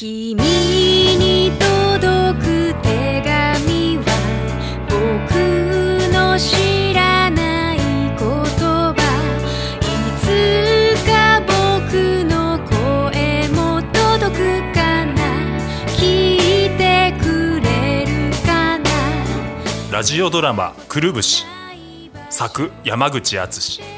君に届く手紙は僕の知らない言葉。いつか僕の声も届くかな聞いてくれるかなラジオドラマ「くるぶし」作山口敦。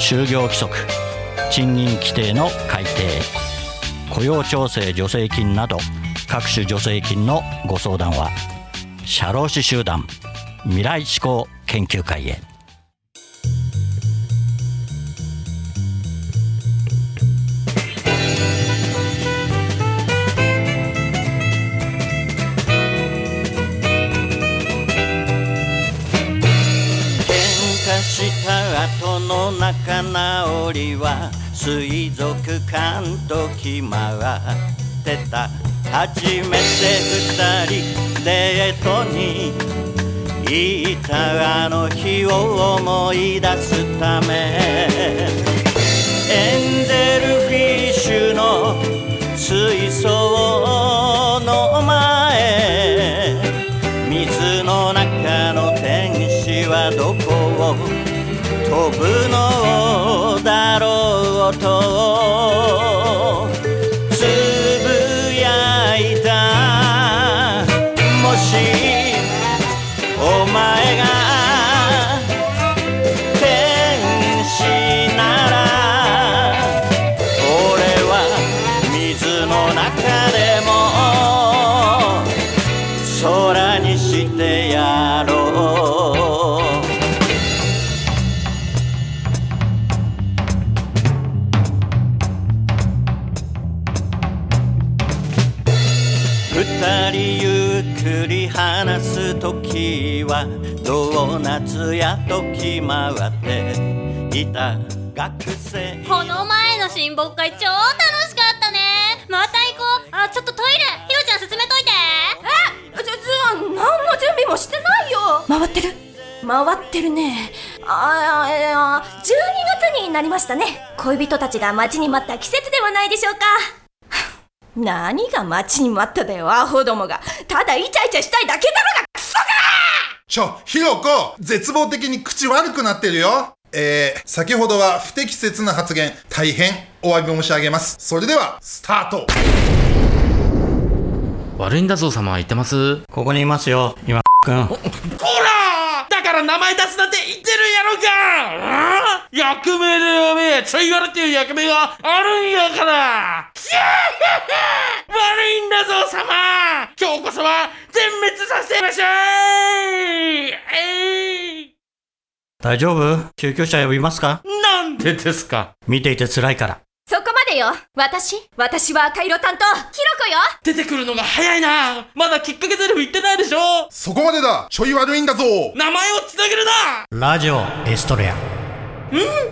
就業規則賃金規定の改定雇用調整助成金など各種助成金のご相談は社労士集団未来志向研究会へ。りは水族館と決まってた。初めて二人デートに行ったあの日を思い出すため。エンゼルフィッシュの水槽の前。水の中の天使はどこを？飛ぶの二人ゆっくり話す時はドーナツ屋と決まっていた学生。この前の親睦会超楽しかったね。また行こう。あちょっとトイレ。ひろちゃん進めといて。えじゃ、じゃあ、何の準備もしてないよ。回ってる？回ってるね。ああ、いや12月になりましたね恋人たちが待ちに待った季節ではないでしょうか何が待ちに待っただよ、アホどもが。ただイチャイチャしたいだけだろがクソが！ちょ、ひろこ、絶望的に口悪くなってるよ。えー、先ほどは不適切な発言、大変お詫び申し上げます。それでは、スタート。悪いんだぞ様。言ってます？ここにいますよ今くんこらだから名前出すなんて言ってるやろか。役名で呼べ。ちょい悪っていう役名があるんやから。キャー！悪いんだぞ様。今日こそは全滅させましょい。えい！大丈夫？救急車呼びますか？なんでですか？見ていて辛いからよ。私？私は赤色担当。ひろこよ。出てくるのが早いな。まだきっかけ台詞言ってないでしょ。そこまでだ。ちょい悪いんだぞ。名前をつなげるな。ラジオエストレア。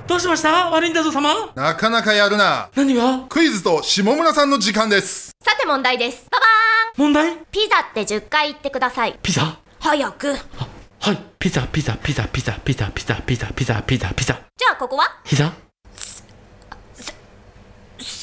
どうしました？悪いんだぞ様。なかなかやるな。何が？クイズと下村さんの時間です。さて問題です。ババ問題？ーンピザって10回言ってください。ピザ？早く。はい。ピザピザピザピザピザピザピザピザピザピザ。じゃあここは？膝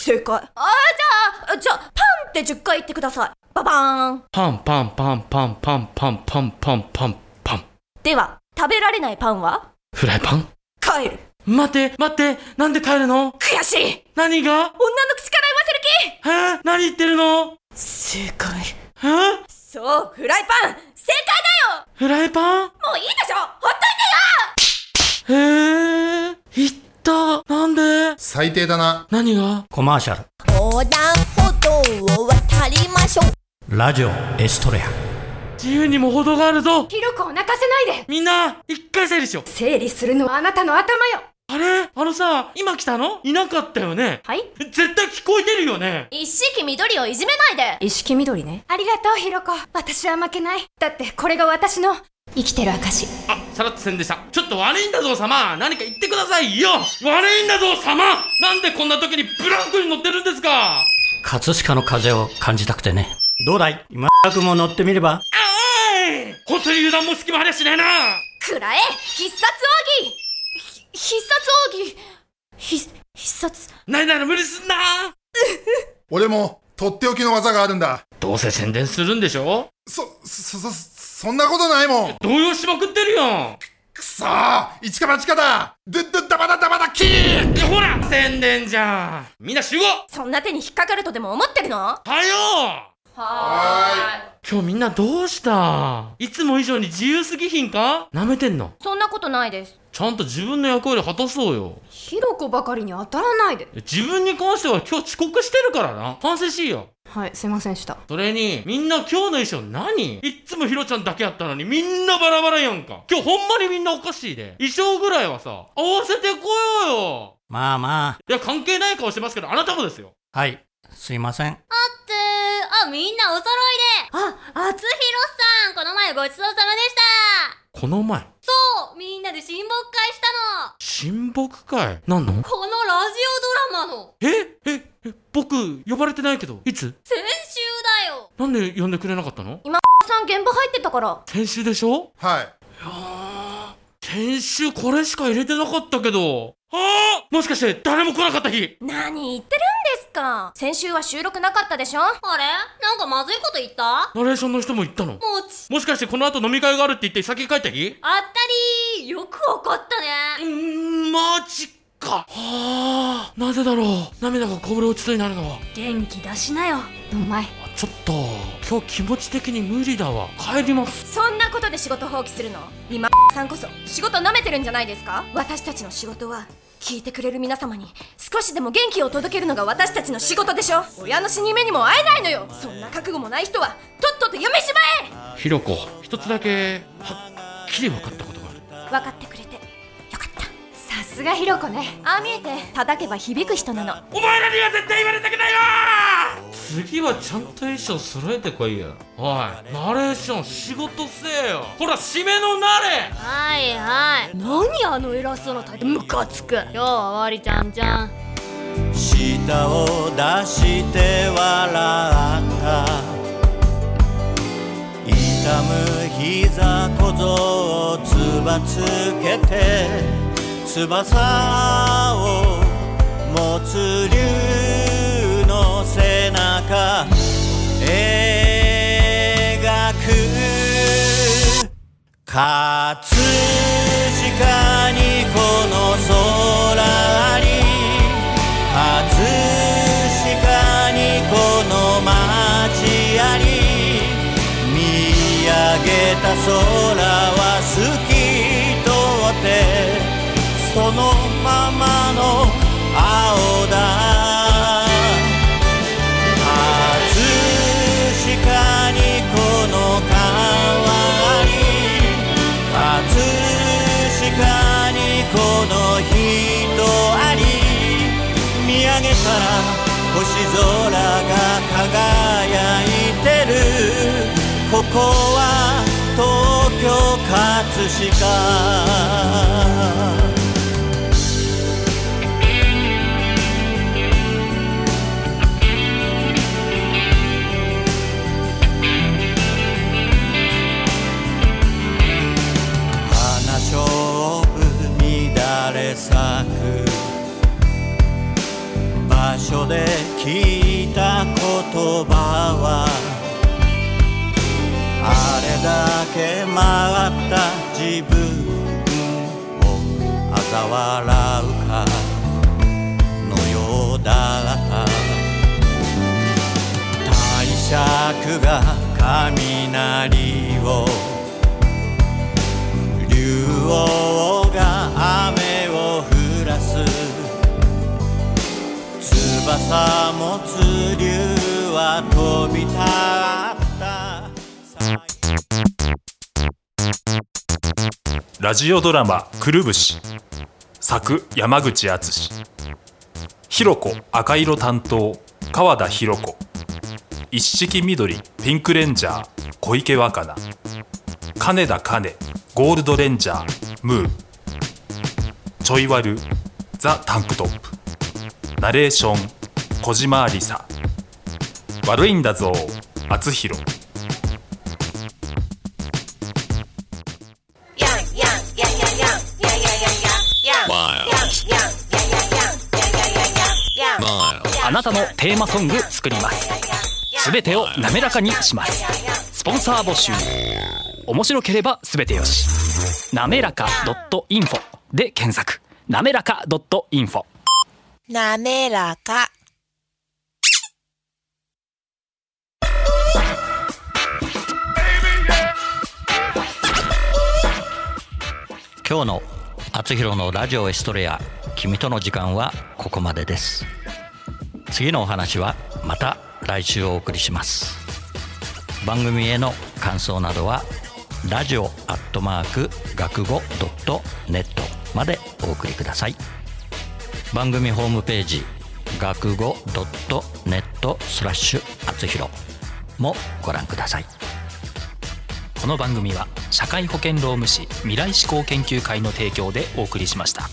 正解あーじゃあじゃあパンって10回言ってください。ババーン。パンパンパンパンパンパンパンパンパンパン。では食べられないパンは？フライパン？帰る。待って待ってなんで帰るの？悔しい。何が？女の口から言わせるえ？何言ってるの？気正解え？そうフライパン。正解だよ。フライパン？もういいでしょ。ほっといてよ。へえ言った。なんで最低だな。何が？コマーシャル。横断歩道を渡りましょう。ラジオエストレア。自由にも程があるぞ。ヒロコを泣かせないで。みんな一回整理しよう。整理するのはあなたの頭よ。あれ？あのさ今来たの？いなかったよね？はい？絶対聞こえてるよね？一式緑をいじめないで。一式緑ね。ありがとうヒロコ私は負けない。だってこれが私の。生きてる証あさらっとせんでした。ちょっと悪いんだぞ様。何か言ってくださいよ。悪いんだぞ様。なんでこんな時にブランクに乗ってるんですか？葛飾の風を感じたくてね。どうだい？今くも乗ってみれば？あーい！本当に油断も隙もありゃしねえな！くらえ！必殺奥義！ひ必殺奥義。ひ必殺。ないなら無理すんな。俺もとっておきの技があるんだ。どうせ宣伝するんでしょ？そ、そ、そ、そんなことないもん。動揺しまくってるよ。くそ。ー一か八かだ。ドゥッドゥッダバダダバダキー。いやほら宣伝じゃん。みんな集合。そんな手に引っかかるとでも思ってるの？ははよは今日みんなどうした？いつも以上に自由すぎひんか？舐めてんの？そんなことないですちゃんと自分の役割果たそうよ。ヒロコばかりに当たらないで。自分に関しては今日遅刻してるからな。反省しいよ。はいすいませんでした。それにみんな今日の衣装何？いっつもヒロちゃんだけやったのにみんなバラバラやんか。今日ほんまにみんなおかしいで。衣装ぐらいはさ合わせてこようよ。まあまいや関係ない顔してますけどあなたもですよ。あはい。すいません。あってー。あみんなお揃いで。ああつひろさん。この前ごちそうさまでしたこの前。そうみんなで親睦会したの。親睦会？なんの？このラジオドラマの。え？え？え？僕呼ばれてないけどいつ？先週だよ。なんで呼んでくれなかったの？さん現場入ってたから。先週でしょ？はい。先週これしか入れてなかったけど。ああもしかして誰も来なかった日？何言ってるんですか？先週は収録なかったでしょ？あれ？なんかまずいこと言った？ナレーションの人も言ったの？もちもしかしてこの後飲み会があるって言って先帰った日あったりー。よくわかったうね。ーんマジか。はあ。なぜだろう。涙がこぼれ落ちそうになるのは。元気出しなよ。うまいちょっと。今日気持ち的に無理だわ。帰ります。そんなことで仕事放棄するの？今さんこそ仕事舐めてるんじゃないですか？私たちの仕事は聞いてくれる皆様に少しでも元気を届けるのが私たちの仕事でしょ。親の死に目にも会えないのよ。そんな覚悟もない人はとっととやめしまひろこ一つだけはっきり分かったことがある。え分かってくれてよかった。さすがひろこね。ああ見えて。叩けば響く人なの。お前らには絶対言われたくないわ次はちゃんと衣装揃えてこいよ。おい。ナレーション仕事せえよ。ほら締めのなれはいはい。何あの偉そうな態度ムカつく。今日は終わりちゃんちゃん。舌を出して笑った。痛む膝小僧をつばつけて。翼を持つ竜の背中描く。葛飾にこの空あり葛飾にこの街あり。見上げた空は透き通ってその星空が輝いてる。ここは東京葛飾。笑うかのようだ帝釈が雷を竜王が雨を降らす翼持つ竜は飛び立ったラジオドラマ「くるぶし」作山口敦。ひろこ赤色担当。川田ひろ子一色緑ピンクレンジャー。小池若菜。金田金。ゴールドレンジャー。ムー。ちょいワルザ・タンクトップ。ナレーション小島ありさ。悪いんだぞ厚弘あなたのテーマソング作りますすべてを滑らかにしますスポンサー募集面白ければすべてよしなめらか .info で検索なめらか .info なめらか。今日の厚弘のラジオエストレア君との時間はここまでです次のお話はまた来週お送りします。番組への感想などはラジオアットマーク学語ドットネットまでお送りください。番組ホームページ学語ドットネットスラッシュ厚弘もご覧ください。この番組は社会保険労務士未来志向研究会の提供でお送りしました。